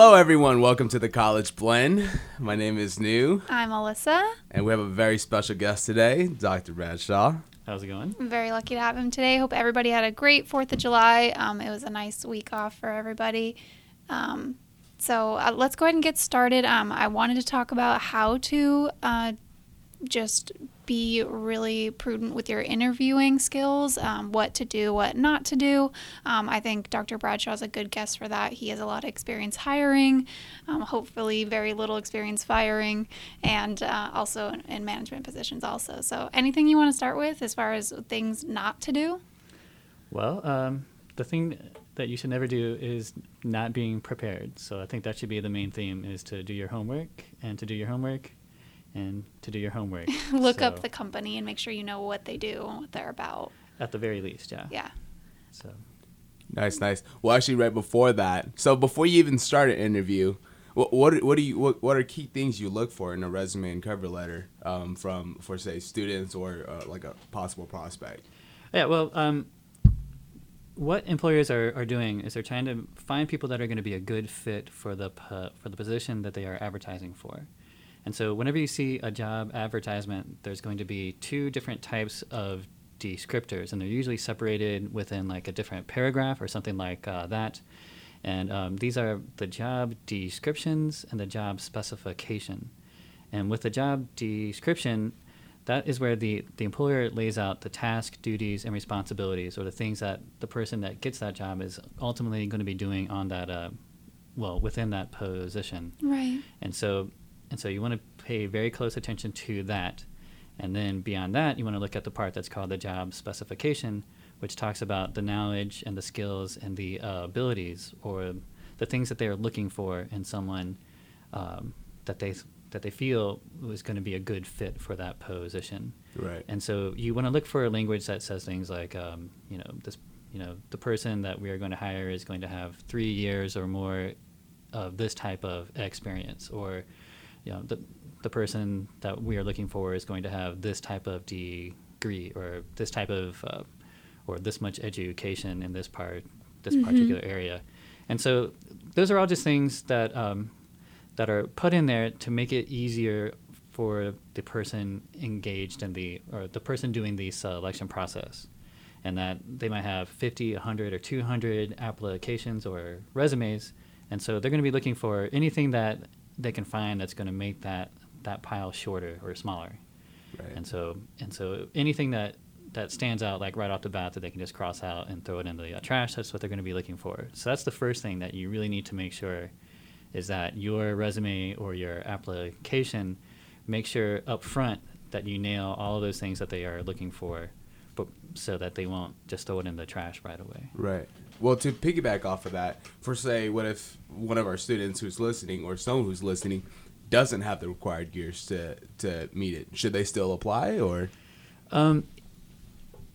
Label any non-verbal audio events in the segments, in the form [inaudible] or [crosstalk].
Hello, everyone. Welcome to the College Blend. My name is New, I'm Alyssa. and we have a very special guest today, Dr. Bradshaw. How's it going? I'm very lucky to have him today. Hope everybody had a great 4th of July. Um, it was a nice week off for everybody. Um, so uh, let's go ahead and get started. Um, I wanted to talk about how to uh, just be really prudent with your interviewing skills, um, what to do, what not to do. Um, I think Dr. Bradshaw is a good guest for that. He has a lot of experience hiring, um, hopefully, very little experience firing, and uh, also in, management positions, also. So, anything you want to start with as far as things not to do? Well, um, the thing that you should never do is not being prepared. So I think that should be the main theme: is to do your homework and to do your homework and to do your homework. [laughs] Look So, up the company and make sure you know what they do and what they're about. at the very least, yeah. Yeah. So Nice, nice. Well, actually, right before that, so before you even start an interview, what what, what do you what, what are key things you look for in a resume and cover letter um, from for say students or uh, like a possible prospect? yeah, well, um, what employers are, are doing is they're trying to find people that are going to be a good fit for the po- for the position that they are advertising for. And so whenever you see a job advertisement, there's going to be two different types of descriptors, and they're usually separated within like a different paragraph or something like uh, that. And um, these are the job descriptions and the job specification. And with the job description, that is where the, the employer lays out the task, duties, and responsibilities, or the things that the person that gets that job is ultimately going to be doing on that, uh, well, within that position. Right. And so, and so you want to pay very close attention to that. And then beyond that, you want to look at the part that's called the job specification, which talks about the knowledge and the skills and the uh, abilities or the things that they are looking for in someone um, that they that they feel is going to be a good fit for that position. Right. And so you want to look for a language that says things like, um, you know, this, you know, the person that we are going to hire is going to have three years or more of this type of experience, or, you know, the the person that we are looking for is going to have this type of degree or this type of, uh, or this much education in this part, this particular area, and so those are all just things that um, that are put in there to make it easier for the person engaged in the or the person doing the selection process. And that they might have 50 100 or 200 applications or resumes. And so they're going to be looking for anything that they can find that's going to make that that pile shorter or smaller Right. and so and so anything that that stands out like right off the bat that they can just cross out and throw it into the trash that's what they're going to be looking for so that's the first thing that you really need to make sure is that your resume or your application make sure up front that you nail all of those things that they are looking for but so that they won't just throw it in the trash right away Right. Well, to piggyback off of that, for say, what if one of our students who's listening or someone who's listening doesn't have the required gears to to meet it? Should they still apply or? Um,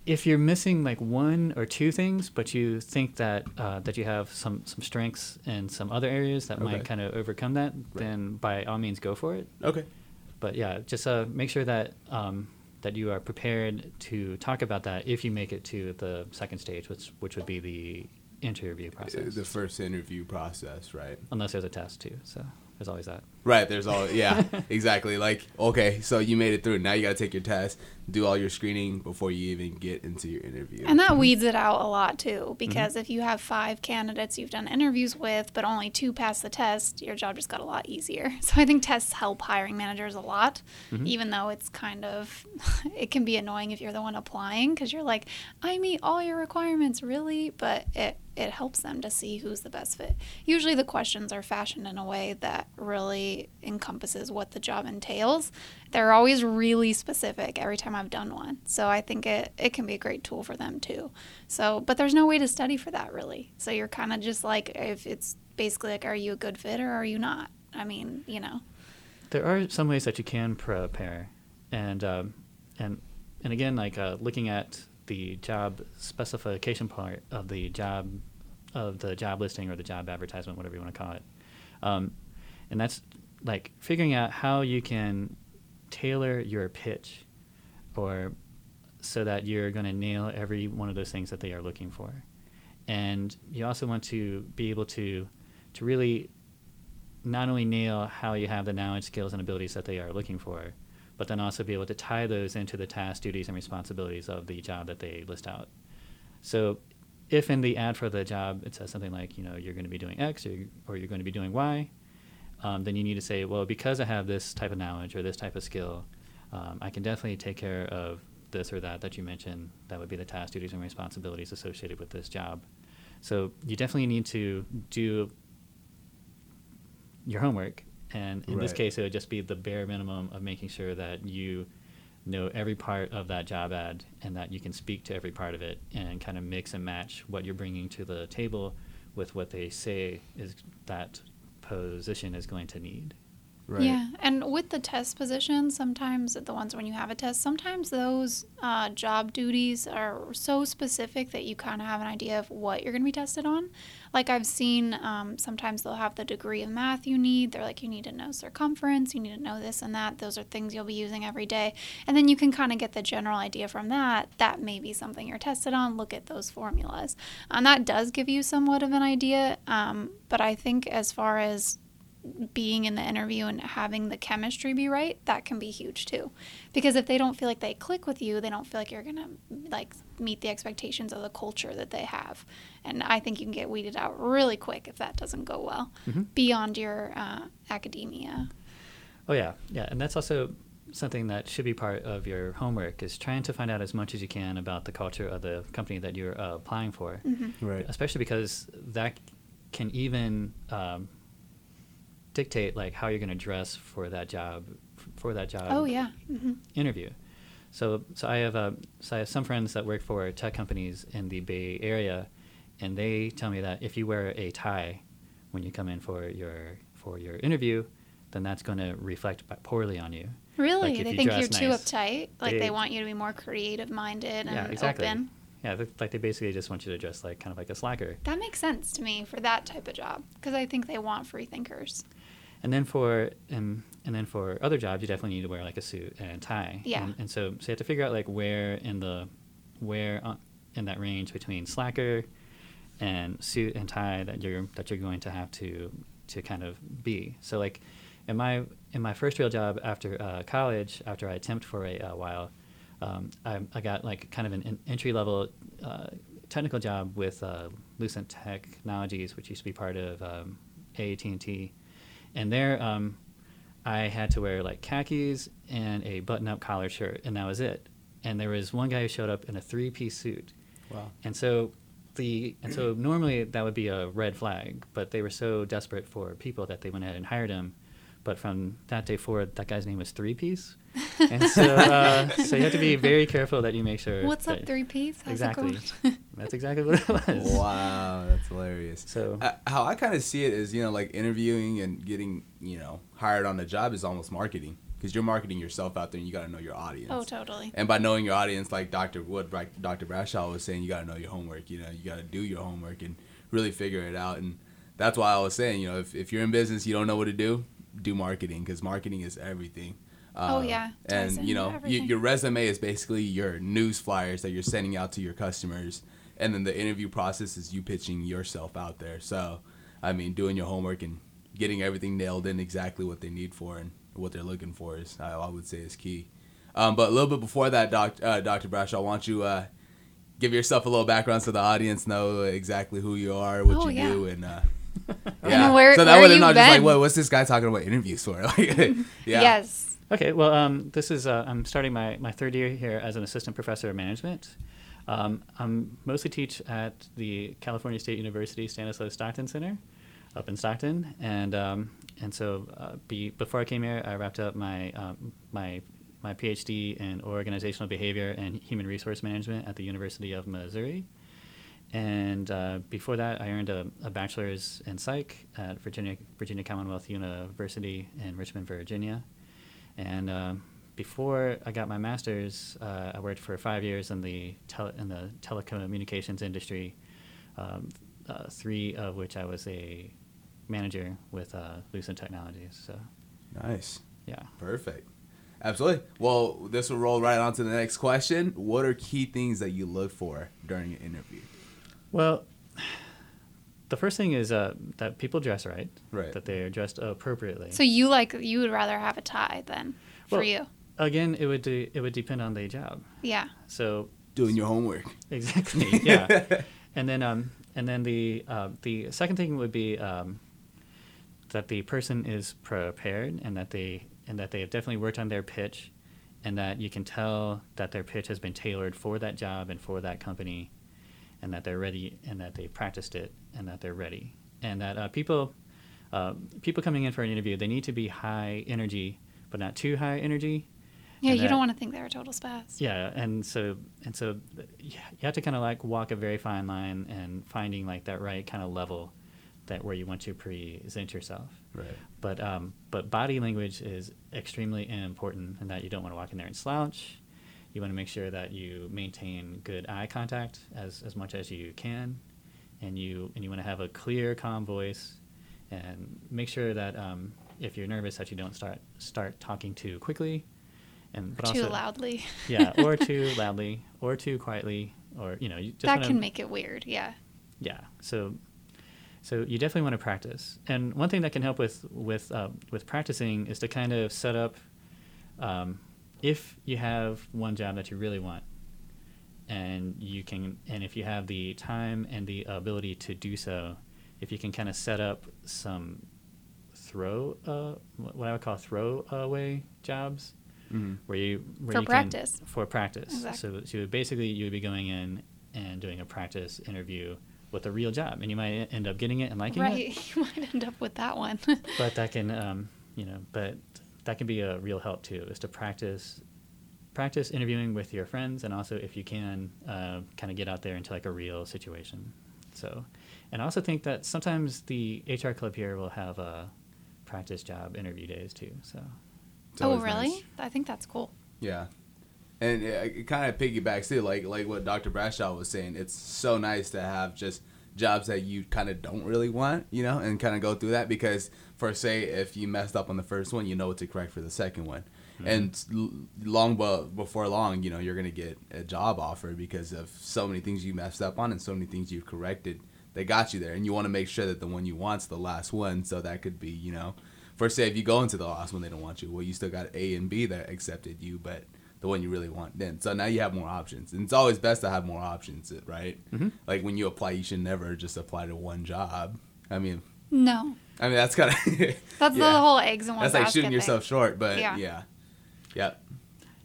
if you're missing like one or two things, but you think that uh, that you have some some strengths in some other areas that Okay. might kind of overcome that, then by all means go for it. Okay. But yeah, just uh, make sure that um, that you are prepared to talk about that if you make it to the second stage, which which would be the interview process. The first interview process, right? Unless there's a test too, so there's always that. Right. There's all. [laughs] Yeah. exactly. Like, okay, so you made it through. Now you got to take your test, do all your screening before you even get into your interview. And that weeds it out a lot too, mm-hmm. because if you have five candidates you've done interviews with, but only two pass the test, your job just got a lot easier. [laughs] So I think tests help hiring managers a lot, mm-hmm. even though it's kind of, [laughs] it can be annoying if you're the one applying because you're like, I meet all your requirements, really? But it, it helps them to see who's the best fit. Usually the questions are fashioned in a way that really encompasses what the job entails. They're always really specific every time I've done one. So I think it, it can be a great tool for them too. So, but there's no way to study for that really. So you're kind of just like, if it's basically like, are you a good fit or are you not? I mean, you know. There are some ways that you can prepare, and um, and and again, like uh, looking at the job specification part of the job of the job listing or the job advertisement, whatever you want to call it, um, and that's like figuring out how you can tailor your pitch, or so that you're going to nail every one of those things that they are looking for, and you also want to be able to to really not only nail how you have the knowledge, skills, and abilities that they are looking for, but then also be able to tie those into the tasks, duties, and responsibilities of the job that they list out. So if in the ad for the job it says something like, you know, you're going to be doing X or, or you're going to be doing Y, um, then you need to say, well, because I have this type of knowledge or this type of skill, um, I can definitely take care of this or that that you mentioned. That would be the tasks, duties, and responsibilities associated with this job. So you definitely need to do your homework. And in this case, it would just be the bare minimum of making sure that you know every part of that job ad and that you can speak to every part of it and kind of mix and match what you're bringing to the table with what they say is that position is going to need. Right. Yeah, and with the test positions, sometimes the ones when you have a test, sometimes those uh, job duties are so specific that you kind of have an idea of what you're going to be tested on. Like I've seen, um, sometimes they'll have the degree of math you need. They're like, you need to know circumference, you need to know this and that. Those are things you'll be using every day, and then you can kind of get the general idea from that. That may be something you're tested on. Look at those formulas, and that does give you somewhat of an idea. Um, but I think as far as being in the interview and having the chemistry be right, that can be huge too. Because if they don't feel like they click with you, they don't feel like you're gonna like meet the expectations of the culture that they have. And I think you can get weeded out really quick if that doesn't go well beyond your uh, academia. Oh yeah, yeah, and that's also something that should be part of your homework is trying to find out as much as you can about the culture of the company that you're uh, applying for, Right. especially because that can even um, dictate like how you're going to dress for that job for that job Oh yeah. hmm interview. So, so I have uh, so I have some friends that work for tech companies in the Bay Area, and they tell me that if you wear a tie when you come in for your for your interview, then that's going to reflect poorly on you. Really, Like, they you think you're too nice, uptight. Like they, they- want you to be more creative minded and yeah, exactly. open. Yeah, like they basically just want you to dress like kind of like a slacker. That makes sense to me for that type of job because I think they want free thinkers. And then for um, and then for other jobs, you definitely need to wear like a suit and tie. Yeah. And, and so so you have to figure out like where in the where on, in that range between slacker and suit and tie that you're that you're going to have to to kind of be. So like in my in my first real job after uh, college, after I temped for a, uh while, um, I, I got like kind of an entry level uh, technical job with uh, Lucent Technologies, which used to be part of um, AT&T, and there um, I had to wear like khakis and a button-up collar shirt, and that was it. And there was one guy who showed up in a three-piece suit, Wow. and so the and so normally that would be a red flag, but they were so desperate for people that they went ahead and hired him. But from that day forward, that guy's name was Three Piece, [laughs] and so uh, so you have to be very careful that you make sure. What's up, three piece? How's Exactly. it going? [laughs] That's exactly what it was. Wow, that's hilarious. So Uh, how I kind of see it is, you know, like interviewing and getting, you know, hired on a job is almost marketing because you're marketing yourself out there and you got to know your audience. oh, totally. And by knowing your audience, like Dr. Wood, like Dr. Bradshaw was saying, you got to know your homework. You know, you got to do your homework and really figure it out. And that's why I was saying, you know, if, if you're in business, you don't know what to do, do marketing because marketing is everything. Oh, Um, yeah. And you know, y- your resume is basically your news flyers that you're sending out to your customers, and then the interview process is you pitching yourself out there. So, I mean, doing your homework and getting everything nailed in exactly what they need for and what they're looking for is, I, I would say, is key. Um, but a little bit before that, doc, uh, Dr. Bradshaw, why don't you uh, give yourself a little background so the audience know exactly who you are, what Oh, you yeah. do, and And where- so that where way you've not just like, been. what, what's this guy talking about interviews for? [laughs] Like, yeah. Yes. Okay, well, um, this is uh, I'm starting my, my third year here as an assistant professor of management. Um, I'm mostly teach at the California State University Stanislaus Stockton Center, up in Stockton, and um, and so uh, be, before I came here, I wrapped up my um, my my PhD in organizational behavior and human resource management at the University of Missouri. And uh, before that, I earned a, a bachelor's in psych at Virginia Virginia Commonwealth University in Richmond, Virginia. And um, before I got my master's, uh, I worked for five years in the tele- in the telecommunications industry. Um, uh, three of which I was a manager with uh, Lucent Technologies. So Nice. yeah. Perfect. Absolutely. Well, this will roll right on to the next question. What are key things that you look for during an interview? Well, the first thing is uh, that people dress right, Right. that they are dressed appropriately. So you like you would rather have a tie then for Well- you? Again, it would de- it would depend on the job. Yeah. So Doing your homework. exactly, [laughs] yeah. and then um and then the uh, the second thing would be um, that the person is prepared and that they and that they have definitely worked on their pitch, and that you can tell that their pitch has been tailored for that job and for that company, and that they're ready and that they practiced it and that they're ready and that uh, people uh, people coming in for an interview they need to be high energy but not too high energy Yeah, And you don't want to think they're a total spaz. yeah, and so and so, you have to kind of like walk a very fine line and finding like that right kind of level, that where you want to present yourself. Right. But um, but body language is extremely important, and that you don't want to walk in there and slouch. You want to make sure that you maintain good eye contact as as much as you can, and you and you want to have a clear, calm voice, and make sure that um, if you're nervous, that you don't start start talking too quickly, and but Too also loudly. yeah, or [laughs] too loudly, or too quietly, or you know, you just that wanna, can make it weird. Yeah. yeah. So, so you definitely want to practice. And one thing that can help with with uh, with practicing is to kind of set up, um, if you have one job that you really want, and you can, and if you have the time and the ability to do so, if you can kind of set up some throw, uh, what I would call throw away jobs Mhm. where you where For you practice. can, for practice. Exactly. So, so you basically you would be going in and doing a practice interview with a real job, and you might end up getting it and liking it. right. [laughs] You might end up with that one. But that can um, you know, but that can be a real help too, is to practice practice interviewing with your friends, and also if you can uh, kind of get out there into like a real situation. So, and I also think that sometimes the HR club here will have a practice job interview days too. So. Oh, really? nice. I think that's cool. Yeah. And it, it kind of piggybacks too, like like what Dr. Bradshaw was saying. It's so nice to have just jobs that you kind of don't really want, you know, and kind of go through that because, for say, if you messed up on the first one, you know what to correct for the second one, mm-hmm. and long before long, you know, you're gonna get a job offer because of so many things you messed up on and so many things you've corrected that got you there, and you want to make sure that the one you want's the last one, so that could be, you know, for say if you go into the last one they don't want you, well, you still got A and B that accepted you, but the one you really want then. So now you have more options, and it's always best to have more options, right? Mhm. Like when you apply, you should never just apply to one job. I mean, No. I mean that's kind of [laughs] That's the whole eggs in one that's like basket shooting thing. yourself short, but Yeah. yeah, yeah,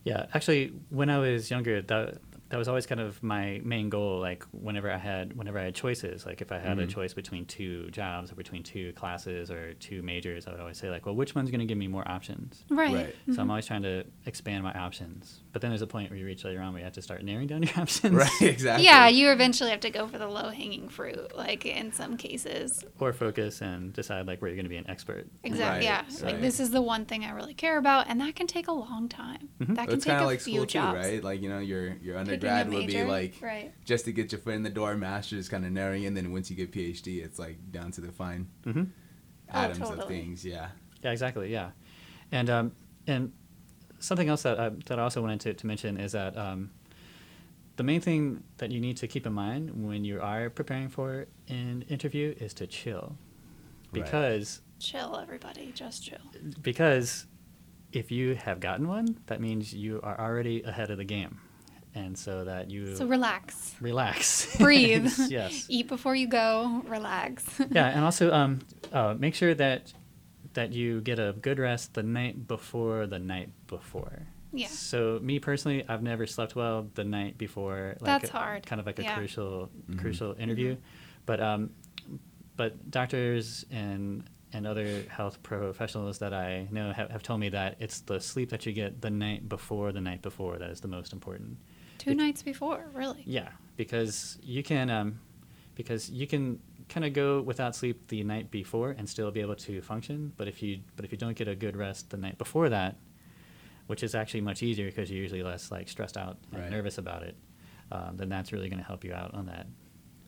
Yeah, actually, when I was younger, that that was always kind of my main goal. Like whenever I had whenever I had choices, like if I had a Mhm. choice between two jobs or between two classes or two majors, I would always say like, well, which one's going to give me more options? Right. Right. So I'm always trying to expand my options. But then there's a point where you reach later on where you have to start narrowing down [laughs] your options, right, exactly. Yeah, you eventually have to go for the low hanging fruit, like in some cases. or focus and decide like where you're going to be an expert. Exactly. Right, yeah. Like this is the one thing I really care about, and that can take a long time. Mhm. That can it's take a of like few school jobs. too, right? Like you know, your your Picking a undergrad would be like right. just to get your foot in the door, master's kind of narrowing, and then once you get PhD, it's like down to the fine Mm-hmm. Oh, atoms of things. Yeah. Yeah, exactly. Yeah, and um, and something else that I, that I also wanted to, to mention is that um, the main thing that you need to keep in mind when you are preparing for an interview is to chill, Right. because Chill, everybody. Just chill. because if you have gotten one, that means you are already ahead of the game, and so that you So relax. relax, [laughs] Breathe. yes, Eat before you go. Relax. [laughs] yeah, and also um, uh, make sure that that you get a good rest the night before the night before. Yeah. So me personally, I've never slept well the night before. Like That's a- hard. Kind of like a Yeah. crucial Mhm. crucial interview, but um, but doctors and and other health professionals that I know have, have told me that it's the sleep that you get the night before the night before that is the most important. Two nights before, really. Yeah, because you can, um, because you can kind of go without sleep the night before and still be able to function. But if you, but if you don't get a good rest the night before that, which is actually much easier because you're usually less like stressed out and Right. nervous about it, um, then that's really going to help you out on that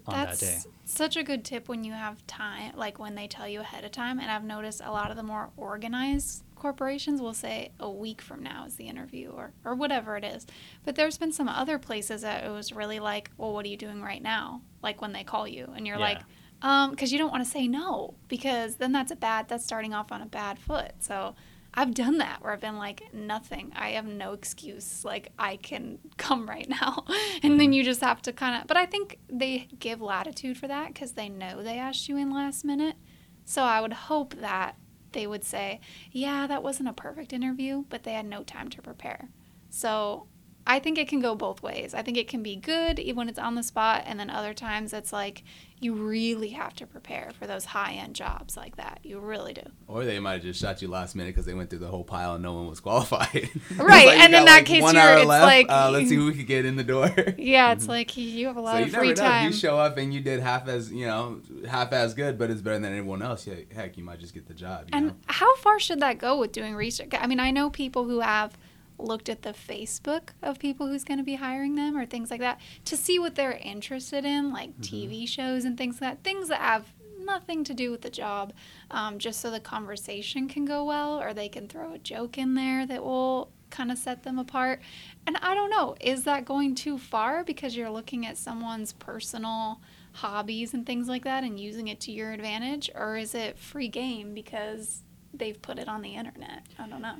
on That's that day. such a good tip when you have time, like when they tell you ahead of time. And I've noticed a lot of the more organized corporations will say a week from now is the interview or, or whatever it is. But there's been some other places that it was really like, well, what are you doing right now? Like when they call you and you're Yeah. like, Um, because you don't want to say no because then that's a bad that's starting off on a bad foot. So I've done that where I've been like, nothing. I have no excuse. Like I can [laughs] come right now, and then mm-hmm. you just have to kind of. But I think they give latitude for that because they know they asked you in last minute. So I would hope that they would say, yeah, that wasn't a perfect interview, but they had no time to prepare. So I think it can go both ways. I think it can be good even when it's on the spot, and then other times it's like you really have to prepare for those high end jobs like that. You really do. Or they might have just shot you last minute because they went through the whole pile and no one was [laughs] qualified. Right, like and in that like, case, one you're- hour it's left. like- uh, let's see who we could get in the door. [laughs] Yeah, it's like you have a lot so of you free never know. time. You show up and you did half as you know, half as good, but it's better than anyone else. Yeah, heck, you might just get the job. You And know? how far should that go with doing research? I mean, I know people who have looked at the Facebook of people who's going to be hiring them or things like that to see what they're interested in, like Mm-hmm. TV shows and things like that, things that have nothing to do with the job, um, just so the conversation can go well or they can throw a joke in there that will kind of set them apart. And I don't know, is that going too far because you're looking at someone's personal hobbies and things like that and using it to your advantage? Or is it free game because they've put it on the internet? I don't know.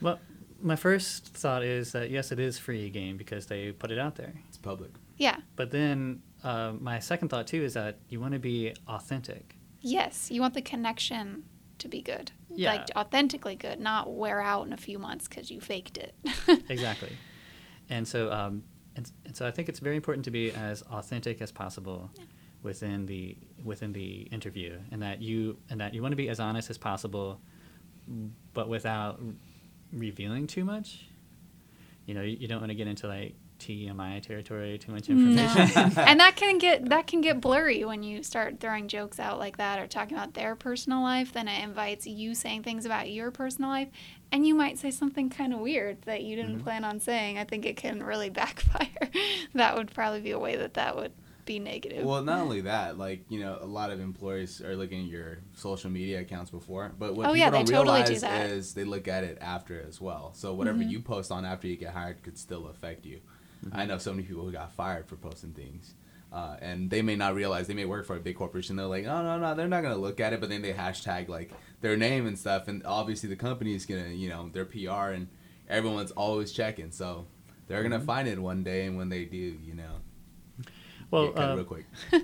Well, my first thought is that yes, it is free game because they put it out there. It's public. Yeah. But then uh, my second thought too is that you want to be authentic. Yes. You want the connection to be good. Yeah. Like authentically good, not wear out in a few months because you faked it. [laughs] exactly. And so, um, and, and so I think it's very important to be as authentic as possible within the within the interview, and that you and that you want to be as honest as possible, but without revealing too much. You know, you, you don't want to get into like TMI territory, too much information. No. [laughs] and that can get that can get blurry when you start throwing jokes out like that or talking about their personal life. Then it invites you saying things about your personal life, and you might say something kind of weird that you didn't mm-hmm. plan on saying. I think it can really [laughs] backfire. that would probably be a way that that would be negative. Well, not only [laughs] that, like you know, a lot of employers are looking at your social media accounts before, but what Oh, people yeah, don't totally realize that. Mm-hmm. is they look at it after as well. So whatever you post on after you get hired could still affect you. I know so many people who got fired for posting things. Uh, and they may not realize they may work for a big corporation. They're like, oh no, no, they're not gonna look at it. But then they hashtag like their name and stuff, and obviously the company is gonna, you know, their PR and everyone's always checking. So they're Mm-hmm. gonna find it one day, and when they do, you know, well, get cut uh, real quick. [laughs]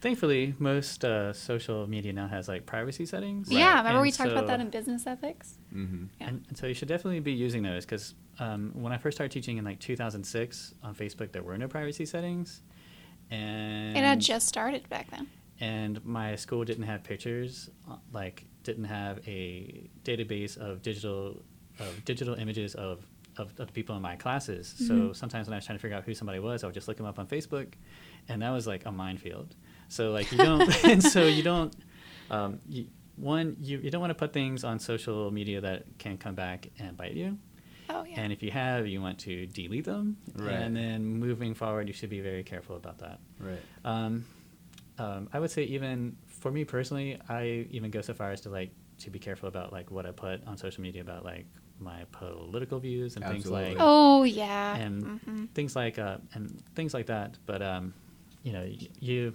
thankfully, most uh, social media now has like privacy settings. yeah, remember And we talked about that in business ethics? hmm Yeah. And, and so you should definitely be using those because um, when I first started teaching in like 2006 on Facebook, there were no privacy settings, and It had just started back then. and my school didn't have pictures, uh, like didn't have a database of digital of digital images of of, of the people in my classes. Mm-hmm. So sometimes when I was trying to figure out who somebody was, I would just look them up on Facebook, and that was like a minefield. So like you don't, and [laughs] [laughs] so you don't. Um, you, one, you, you don't want to put things on social media that can come back and bite you. Oh yeah. And if you have, you want to delete them. Right. And then moving forward, you should be very careful about that. Right. Um, um, I would say even for me personally, I even go so far as to like to be careful about like what I put on social media about like my political views and Absolutely. things like oh yeah. and hmm things like uh, and things like that. But um, you know, y- you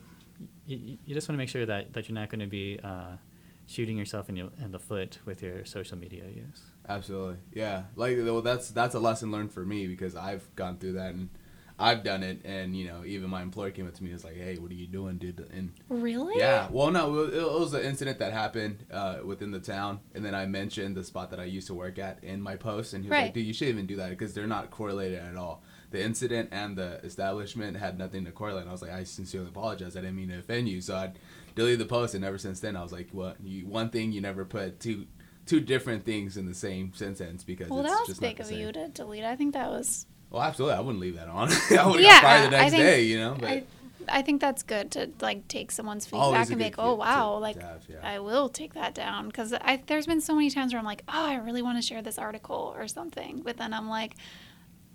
you, you just want to make sure that, that you're not going to be uh, shooting yourself in, your, in the foot with your social media use. Absolutely. Yeah. Like well that's that's a lesson learned for me because I've gone through that and I've done it and you know even my employer came up to me and was like, "Hey, what are you doing, dude?" And Really? yeah, well no, it, was an incident that happened uh, within the town and then I mentioned the spot that I used to work at in my post and he was Right. like, "Dude, you shouldn't even do that because they're not correlated at all." The incident and the establishment had nothing to correlate. And I was like, "I sincerely apologize. I didn't mean to offend you." So I deleted the post and ever since then I was like, "What? You one thing you never put two two different things in the same sentence because Well, it's that was big of you to delete. I think that was. Well, absolutely, I wouldn't leave that on. [laughs] I would Yeah, have the next think- day, you know. But I, I think that's good to like take someone's feedback and be like, oh wow, to- like have, yeah. I will take that down because I there's been so many times where I'm like, oh, I really want to share this article or something, but then I'm like,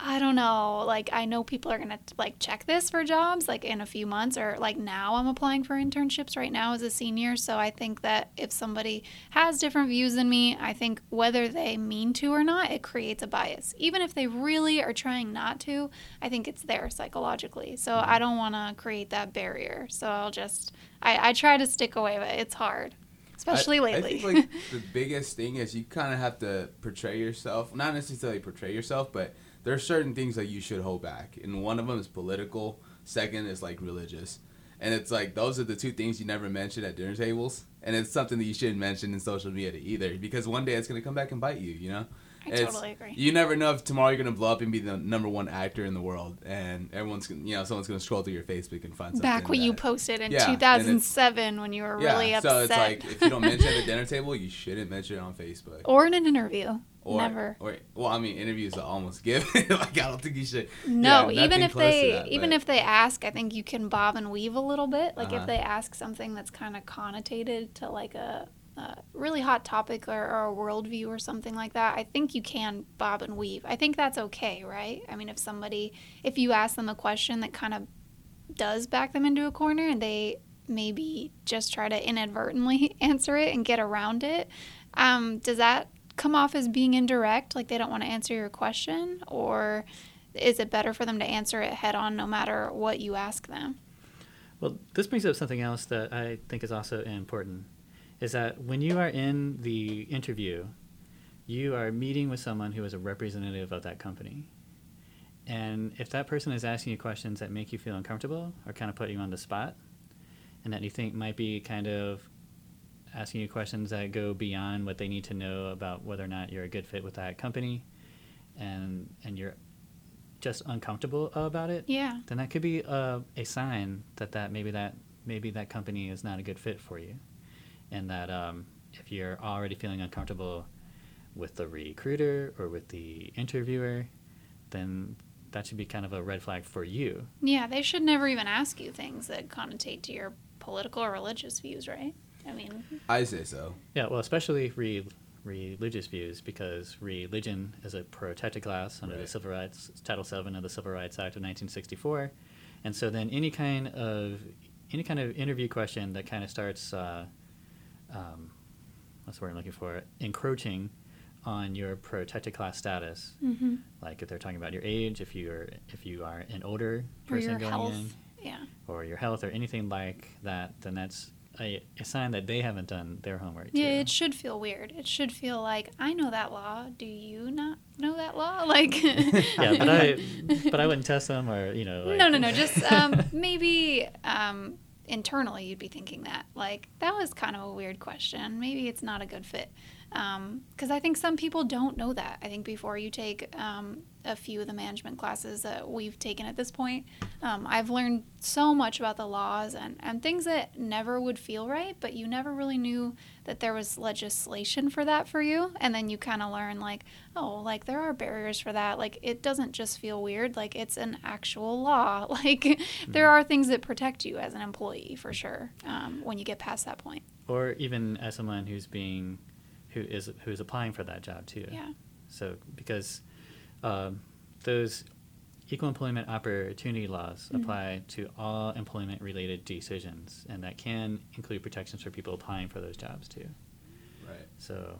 I don't know. Like I know people are gonna like check this for jobs like in a few months or like now I'm applying for internships right now as a senior. So I think that if somebody has different views than me, I think whether they mean to or not, it creates a bias. Even if they really are trying not to, I think it's there psychologically. So mm-hmm. I don't want to create that barrier. So I'll just I, I try to stick away, but it's hard especially I, lately. I think like [laughs] the biggest thing is you kind of have to portray yourself, not necessarily portray yourself, but there are certain things that you should hold back, and one of them is political. Second is like religious, and it's like those are the two things you never mention at dinner tables, and it's something that you shouldn't mention in social media either, because one day it's gonna come back and bite you. You know. I It's- totally agree. You never know if tomorrow you're gonna blow up and be the number one actor in the world, and everyone's gonna, you know, someone's gonna scroll through your Facebook and find something. Back when you posted in Yeah, 2007 when you were really upset. so it's like if you don't mention it at the [laughs] dinner table, you shouldn't mention it on Facebook. or in an interview. Or, Never. Or well, I mean, interviews are almost given. [laughs] like I don't think you should. No, yeah, even if they that, even but- if they ask, I think you can bob and weave a little bit. Like Uh-huh. if they ask something that's kind of connotated to like a, a really hot topic or, or a worldview or something like that, I think you can bob and weave. I think that's okay, right? I mean, if somebody if you ask them a question that kind of does back them into a corner and they maybe just try to inadvertently [laughs] answer it and get around it, um, does that come off as being indirect, like they don't want to answer your question, or is it better for them to answer it head on no matter what you ask them? Well, this brings up something else that I think is also important is that when you are in the interview, you are meeting with someone who is a representative of that company. And if that person is asking you questions that make you feel uncomfortable or kind of put you on the spot, and that you think might be kind of asking you questions that go beyond what they need to know about whether or not you're a good fit with that company, and and you're just uncomfortable about it, Yeah. then that could be a, a sign that, that maybe that maybe that company is not a good fit for you, and that um, if you're already feeling uncomfortable with the recruiter or with the interviewer, then that should be kind of a red flag for you. Yeah, they should never even ask you things that connotate to your political or religious views, right? I mean, I say so. Yeah, well, especially re- religious views, because religion is a protected class under the Civil Rights Title VII of the Civil Rights Act of 1964, and so then any kind of any kind of interview question that kind of starts, uh, um, what's the word I'm looking for, encroaching on your protected class status, mm-hmm. like if they're talking about your age, if you're if you are an older person going health. in, Yeah. or your health or anything like that, then that's a, a sign that they haven't done their homework. Yeah, too. it should feel weird. It should feel like I know that law. Do you not know that law? [laughs] Like, [laughs] yeah, but I but I wouldn't test them or you know. Like, no, no, no. [laughs] Just um, maybe um, internally you'd be thinking that like that was kind of a weird question. Maybe it's not a good fit. Because I think some people don't know that. I think before you take um, a few of the management classes that we've taken at this point, um, I've learned so much about the laws and, and things that never would feel right, but you never really knew that there was legislation for that for you. And then you kind of learn, like, oh, like there are barriers for that. Like it doesn't just feel weird, like it's an actual law. [laughs] Like there are things that protect you as an employee for sure um, when you get past that point. Or even as someone who's being, who is who's applying for that job too. Yeah. So because um, those equal employment opportunity laws Mhm. apply to all employment related decisions, and that can include protections for people applying for those jobs too. Right. So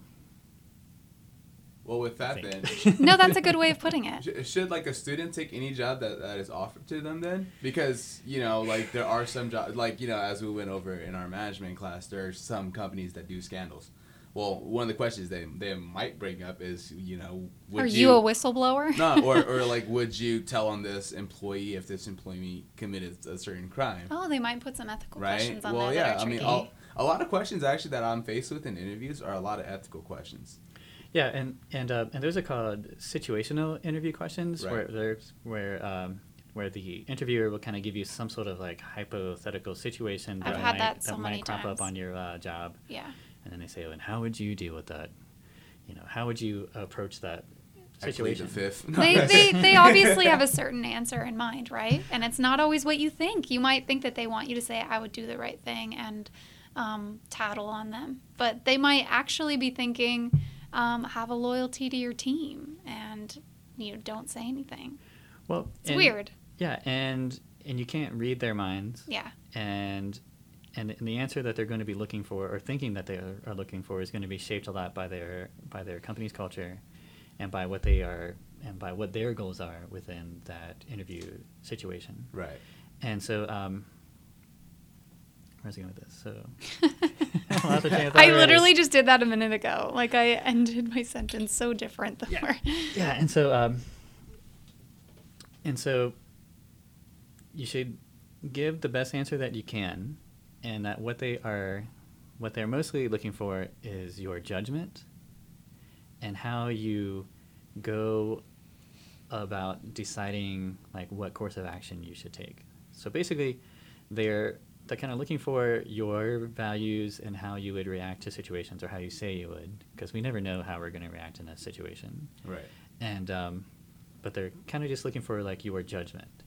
Well, with that then. [laughs] No, that's a good way of putting it. should like a student take any job that, that is offered to them then? Because you know, like there are some jobs, like you know, as we went over in our management class, there are some companies that do scandals. Well, one of the questions they they might bring up is, you know, would Are you, a whistleblower? no, or, or [laughs] like, would you tell on this employee if this employee committed a certain crime? Oh, they might put some ethical right? questions on Well, there yeah. that are I mean, all, a lot of questions actually that I'm faced with in interviews are a lot of ethical questions. Yeah, and and uh, and those are called situational interview questions, Right. where there's where um, where the interviewer will kind of give you some sort of like hypothetical situation I've that had might that so that many might crop times. up on your uh, job, yeah. And then they say, "Oh, and how would you deal with that? You know, how would you approach that Actually, situation?" the fifth. They, they, they [laughs] obviously have a certain answer in mind, right? And it's not always what you think. You might think that they want you to say, I would do the right thing and um, tattle on them. But they might actually be thinking, um, have a loyalty to your team and you know, don't say anything. Well, It's and- weird. Yeah, and and you can't read their minds. Yeah. and and and the answer that they're going to be looking for or thinking that they are, are looking for is going to be shaped a lot by their by their company's culture and by what they are and by what their goals are within that interview situation Right. and so um where's he going with this so Lost the train of thought I literally just did that a minute ago. Like I ended my sentence so different than Yeah. where. [laughs] yeah and so um and so you should give the best answer that you can and that what they are what they're mostly looking for is your judgment and how you go about deciding like what course of action you should take. So basically they're they're kind of looking for your values and how you would react to situations or how you say you would because we never know how we're going to react in a situation. Right. and um, but they're kind of just looking for like your judgment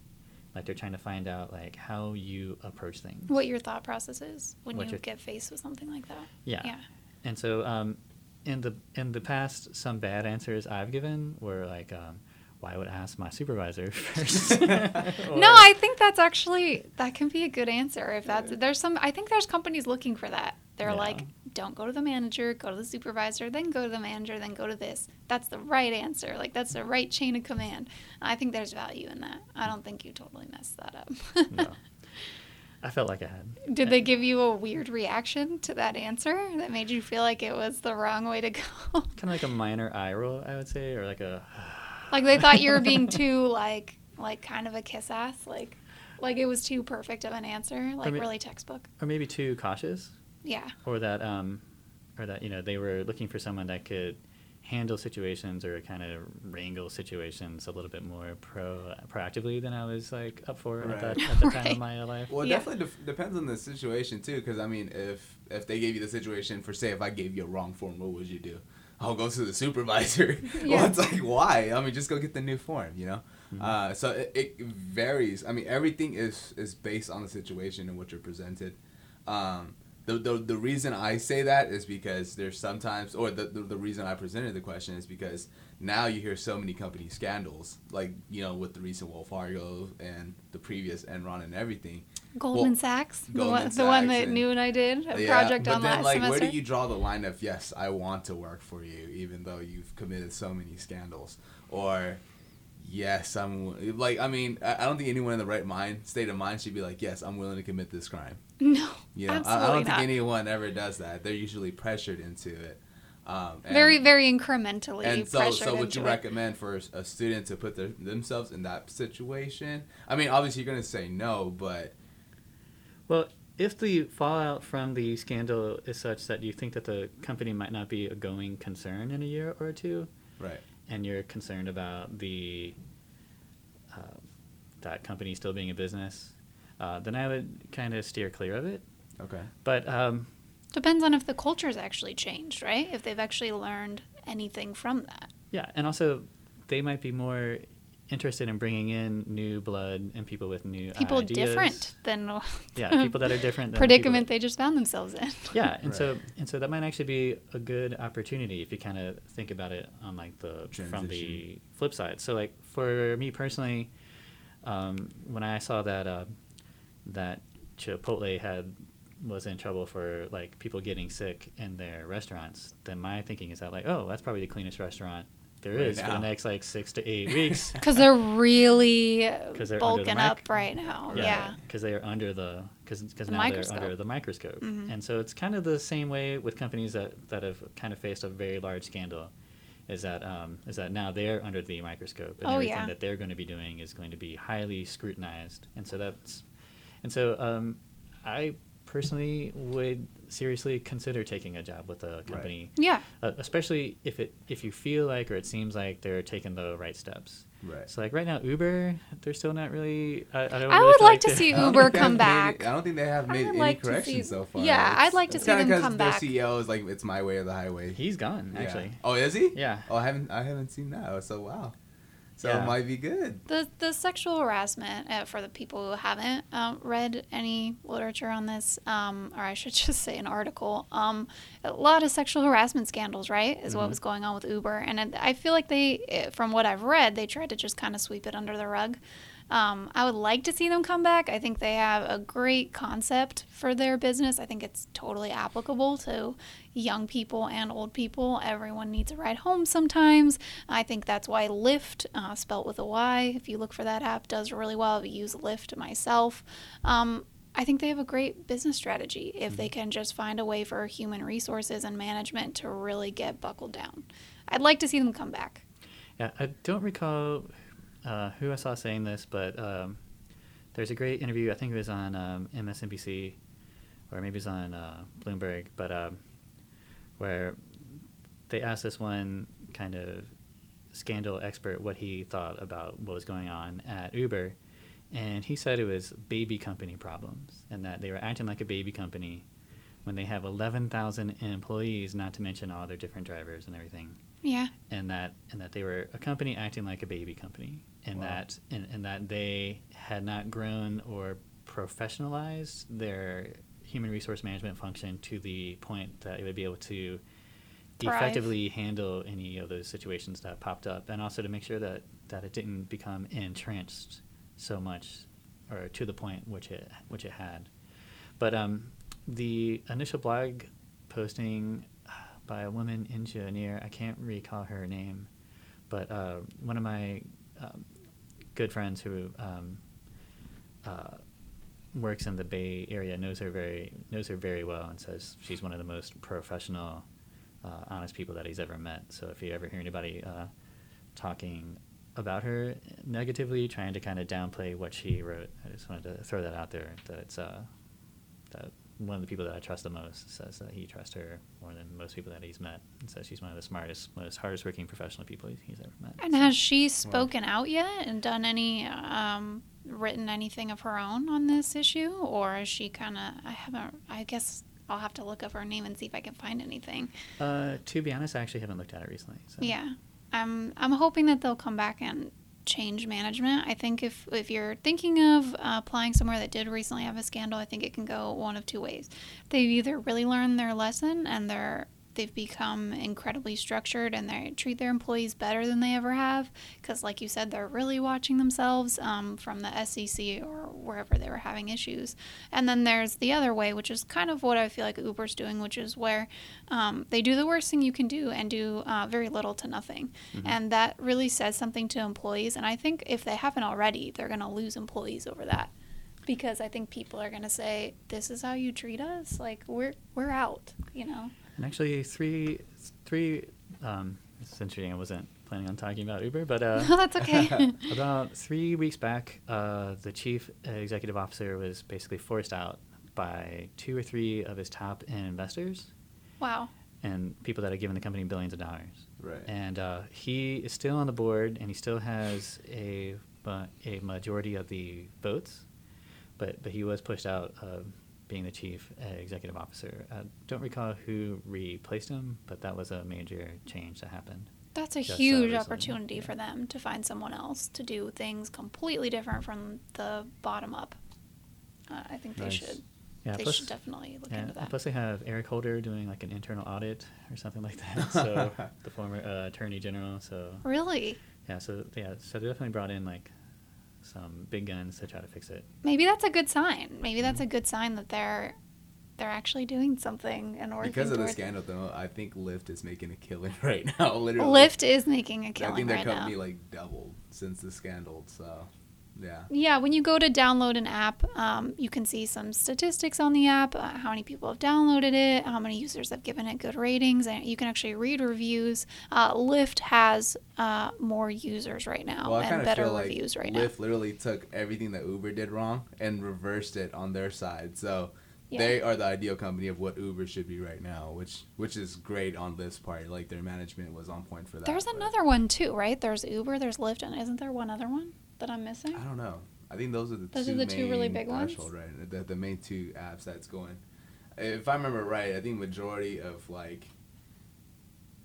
like they're trying to find out like how you approach things What your thought process is when What you get faced with something like that. yeah Yeah. and so um, in the in the past some bad answers i've given were like um, well, I would ask my supervisor [laughs] first. [laughs] no, I think that's actually that can be a good answer if that's there's some I think there's companies looking for that. They're Yeah. like, don't go to the manager, go to the supervisor, then go to the manager, then go to this. That's the right answer. Like that's the right chain of command. I think there's value in that. I don't think you totally messed that up. no. [laughs] I felt like I had. Did they give you a weird reaction to that answer that made you feel like it was the wrong way to [laughs] go? Kind of like a minor eye roll, I would say, or like a. [sighs] like they thought you were being too like like kind of a kiss ass, like like it was too perfect of an answer, like mean- really textbook. Or maybe too cautious, Yeah. or that, um, or that you know they were looking for someone that could handle situations or kind of wrangle situations a little bit more pro proactively than I was like up for Right. at that at the time [laughs] of my life. Well, it Yeah. definitely def- depends on the situation too. Because I mean, if if they gave you the situation for say, if I gave you a wrong form, what would you do? I'll go to the supervisor. [laughs] Yeah. well, it's like why? I mean, just go get the new form. You know. Mhm. Uh, so it, it varies. I mean, everything is is based on the situation and what you're presented. Um, the, the, the reason I say that is because there's sometimes, or the, the, the reason I presented the question is because now you hear so many company scandals, like, you know, with the recent Wells Fargo and the previous Enron and everything. Goldman Well, Sachs, the Goldman one, the one that and- New and I did a Yeah, project on then, last like, semester. where do you draw the line of, yes, I want to work for you, even though you've committed so many scandals? Or, yes, I'm, like, I mean, I don't think anyone in the right mind, state of mind should be like, yes, I'm willing to commit this crime. [laughs] no, You know, I, absolutely I don't not. think anyone ever does that. They're usually pressured into it. Um, and, very, very incrementally And so, pressured so would you it. recommend for a student to put their, themselves in that situation? I mean, obviously you're gonna say no, but Well, if the fallout from the scandal is such that you think that the company might not be a going concern in a year or two, right, and you're concerned about the uh, that company still being a business, uh, then I would kind of steer clear of it. Okay, But um, Depends on if the culture's actually changed, right? If they've actually learned anything from that. yeah, and also they might be more interested in bringing in new blood and people with new People ideas. different than [laughs] [laughs] Yeah, people that are different. Than the predicament that- they just found themselves in. yeah and Right. so and so that might actually be a good opportunity if you kind of think about it on like the from the flip side so like for me personally um, when i saw that uh, that chipotle had was in trouble for like people getting sick in their restaurants then my thinking is that like oh that's probably the cleanest restaurant there Right is for the next like six to eight weeks [laughs] Because they're really 'Cause they're under the bulking up right now. Yeah. because they are under the because because The now microscope. they're under the microscope, Mhm. and so it's kind of the same way with companies that that have kind of faced a very large scandal. Is that um, is that now they're under the microscope and Oh, everything yeah. that they're going to be doing is going to be highly scrutinized, and so that's and so um, I personally would seriously consider taking a job with a company, Yeah. uh, especially if it if you feel like or it seems like they're taking the right steps. right. So like right now, Uber, they're still not really. I, I, don't I really would feel like to see [laughs] Uber come back. Made, I don't think they have made any like corrections see- so far. yeah, It's- I'd like to see kinda them 'cause come their. CEO is like, it's my way or the highway. He's gone Yeah. actually. Oh, is he? Yeah. Oh, I haven't I haven't seen that. So wow. So Yeah. it might be good. The the sexual harassment uh, for the people who haven't um, read any literature on this, um, or I should [laughs] just say an article. Um, a lot of sexual harassment scandals, right, is what was going on with Uber, and it, I feel like they, eh, from what I've read, they tried to just kind of sweep it under the rug. Um, I would like to see them come back. I think they have a great concept for their business. I think it's totally applicable to young people and old people. Everyone needs a ride home sometimes. I think that's why Lyft, uh, spelt with a Y, if you look for that app, does really well. I use Lyft myself. Um, I think they have a great business strategy if they can just find a way for human resources and management to really get buckled down. I'd like to see them come back. Yeah, I don't recall uh, who I saw saying this, but um, there's a great interview. I think it was on um, MSNBC, or maybe it was on uh, Bloomberg, but um, where they asked this one kind of scandal expert what he thought about what was going on at Uber, and he said it was baby company problems, and that they were acting like a baby company when they have 11,000 employees, not to mention all their different drivers and everything Yeah. and that and that they were a company acting like a baby company, and Wow. that and, and that they had not grown or professionalized their human resource management function to the point that it would be able to Thrive. effectively handle any of those situations that popped up, and also to make sure that that it didn't become entrenched so much, or to the point which it which it had. But um, the initial blog posting by a woman engineer, I can't recall her name, but uh, one of my um, good friends who um, uh, works in the Bay Area knows her very knows her very well and says she's one of the most professional, uh, honest people that he's ever met. So if you ever hear anybody uh, talking about her negatively, trying to kind of downplay what she wrote, I just wanted to throw that out there. That it's uh, one of the people that I trust the most says that he trusts her more than most people that he's met, and says she's one of the smartest, most hardest working professional people he's, ever met. And So- has she spoken out yet and done any, um, written anything of her own on this issue? Or is she kind of, I haven't, I guess I'll have to look up her name and see if I can find anything. Uh, to be honest, I actually haven't looked at it recently. So. Yeah. I'm, I'm hoping that they'll come back and change management. I think if, if you're thinking of applying somewhere that did recently have a scandal, I think it can go one of two ways. They've either really learned their lesson and they're they've become incredibly structured and they treat their employees better than they ever have because like you said they're really watching themselves um, from the sec or wherever they were having issues. And then there's the other way which is kind of what i feel like uber's doing which is where um, they do the worst thing you can do and do uh, very little to nothing. And that really says something to employees. And i think if they haven't already they're going to lose employees over that. Because i think people are going to say this is how you treat us? Like we're we're out you know? And actually, three, three. Um, it's interesting. I wasn't planning on talking about Uber, but [laughs] uh, no that's okay [laughs] [laughs] about three weeks back, uh, the chief executive officer was basically forced out by two or three of his top investors wow and people that had given the company billions of dollars. Right. And uh, he is still on the board, and he still has a a majority of the votes, but but he was pushed out of being the chief uh, executive officer. I don't recall who replaced him, but that was a major change that happened. That's a Just, huge opportunity for them to find someone else to do things completely different from the bottom up. Uh, I think they Nice. should. Yeah, they plus- should definitely look Yeah, into that. plus they have Eric Holder doing like an internal audit or something like that. [laughs] So the former uh, attorney general. So really, yeah, so yeah, so they definitely brought in like some big guns to try to fix it. maybe that's a good sign. Maybe that's Mm-hmm. a good sign that they're they're actually doing something and working Because of the scandal, though, I think Lyft is making a killing [laughs] right now. Literally, Lyft is making a killing I think their right company now. like doubled since the scandal. So, yeah. Yeah, when you go to download an app, um, you can see some statistics on the app, uh, how many people have downloaded it, how many users have given it good ratings, and you can actually read reviews. Uh, Lyft has uh, more users right now Well, and better feel like reviews right Lyft literally took everything that Uber did wrong and reversed it on their side. So Yeah. they are the ideal company of what Uber should be right now, which which is great on this part. Like their management was on point for that. There's but another one too, right? There's Uber, there's Lyft, and isn't there one other one that I'm missing? I don't know. I think those are the Those two are the two really big ones? right? The, the main two apps that's going. If I remember right, I think majority of like,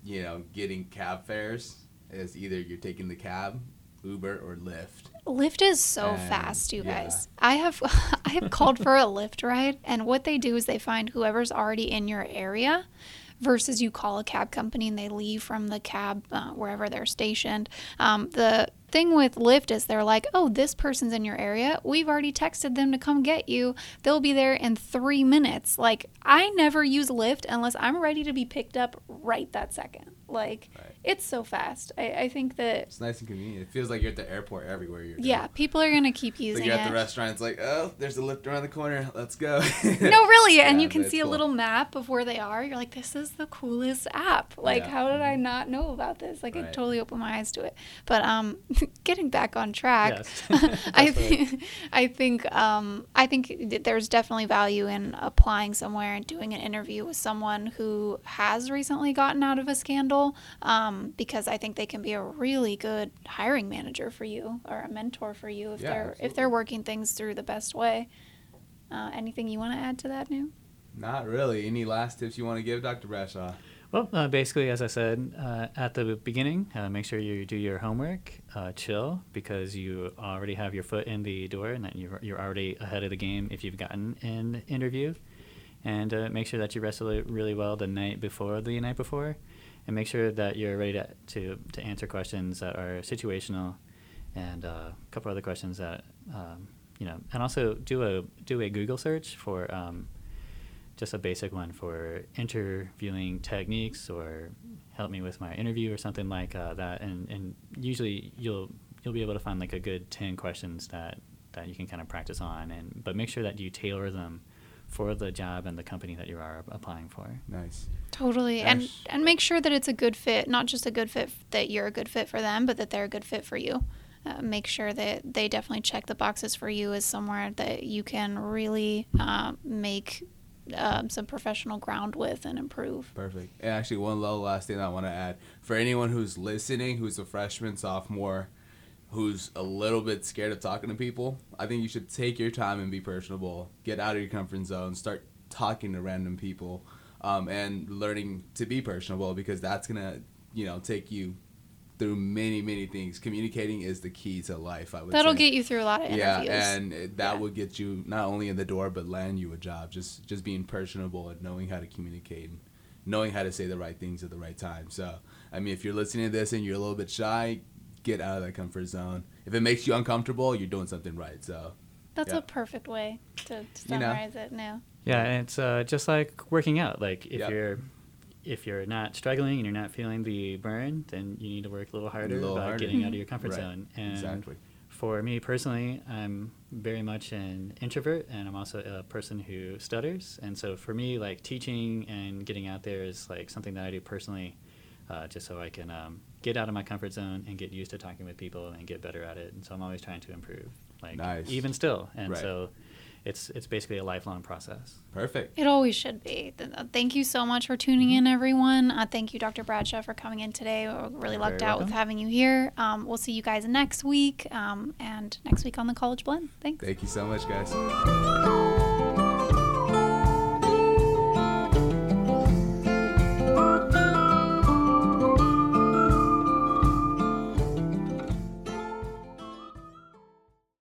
you know, getting cab fares is either you're taking the cab Uber or Lyft? Lyft is so And, fast, you yeah. guys. I have [laughs] I have called for a Lyft ride, and what they do is they find whoever's already in your area, versus you call a cab company and they leave from the cab uh, wherever they're stationed. Um, the thing with Lyft is they're like, oh, this person's in your area. We've already texted them to come get you. They'll be there in three minutes. Like I never use Lyft unless I'm ready to be picked up right that second. Like Right. It's so fast. I, I think that It's nice and convenient. It feels like you're at the airport everywhere you're. yeah, people are gonna keep Like using you're at it. the restaurant. It's like, oh, there's a Lyft around the corner. Let's go. no, really, and [laughs] Yeah, you can that's see a little map of where they are. You're like, this is the coolest app. Like, Yeah. how did I not know about this? Like, it totally opened my eyes to it. But um, [laughs] getting back on track, Yes. [laughs] I That's right. think I think um, I think there's definitely value in applying somewhere and doing an interview with someone who has recently gotten out of a scandal, um, because I think they can be a really good hiring manager for you or a mentor for you if Yeah, they're if they're working things through the best way. Uh, anything you want to add to that, new? Not really. Any last tips you want to give, Dr. Bradshaw? Well, uh, basically, as I said uh, at the beginning, uh, make sure you do your homework, uh, chill, because you already have your foot in the door and that you're, you're already ahead of the game if you've gotten an interview. And uh, make sure that you rest really, really well the night before the night before. And make sure that you're ready to, to, to answer questions that are situational and uh, a couple other questions that, um, you know, and also do a, do a Google search for. Um, just a basic one for interviewing techniques or help me with my interview or something like uh, that and, and usually you'll you'll be able to find like a good 10 questions that that you can kind of practice on and but make sure that you tailor them for the job and the company that you are applying for Nice. Totally, and and make sure that it's a good fit, not just a good fit f- that you're a good fit for them, but that they're a good fit for you. Uh, make sure that they definitely check the boxes for you as somewhere that you can really uh, make um, some professional ground with and improve. Perfect. And actually, one little last thing I want to add for anyone who's listening, who's a freshman, sophomore, who's a little bit scared of talking to people, I think you should take your time and be personable. Get out of your comfort zone. Start talking to random people, um, and learning to be personable because that's gonna, you know, take you through many many things. Communicating is the key to life. I would. That'll say. get you through a lot of interviews. Yeah, and that Yeah. will get you not only in the door but land you a job. Just just being personable and knowing how to communicate and knowing how to say the right things at the right time. So, I mean, if you're listening to this and you're a little bit shy, get out of that comfort zone. If it makes you uncomfortable, you're doing something right. So, That's yeah. a perfect way to, to You know. summarize it now. yeah and it's uh, just like working out like if Yep. you're if you're not struggling and you're not feeling the burn then you need to work a little harder little about harder. getting out of [laughs] your comfort Right. zone and exactly. For me personally, I'm very much an introvert and I'm also a person who stutters. And so for me, like teaching and getting out there is like something that I do personally uh, just so I can um, get out of my comfort zone and get used to talking with people and get better at it. And so I'm always trying to improve, like Nice. even still. And Right. so it's, it's basically a lifelong process. Perfect. It always should be. Uh, Thank you so much for tuning in, everyone. Uh, thank you, Dr. Bradshaw, for coming in today. We're really You're lucked very out with having you here. Um, we'll see you guys next week um, and next week on the College Blend. Thanks. Thank you so much, guys.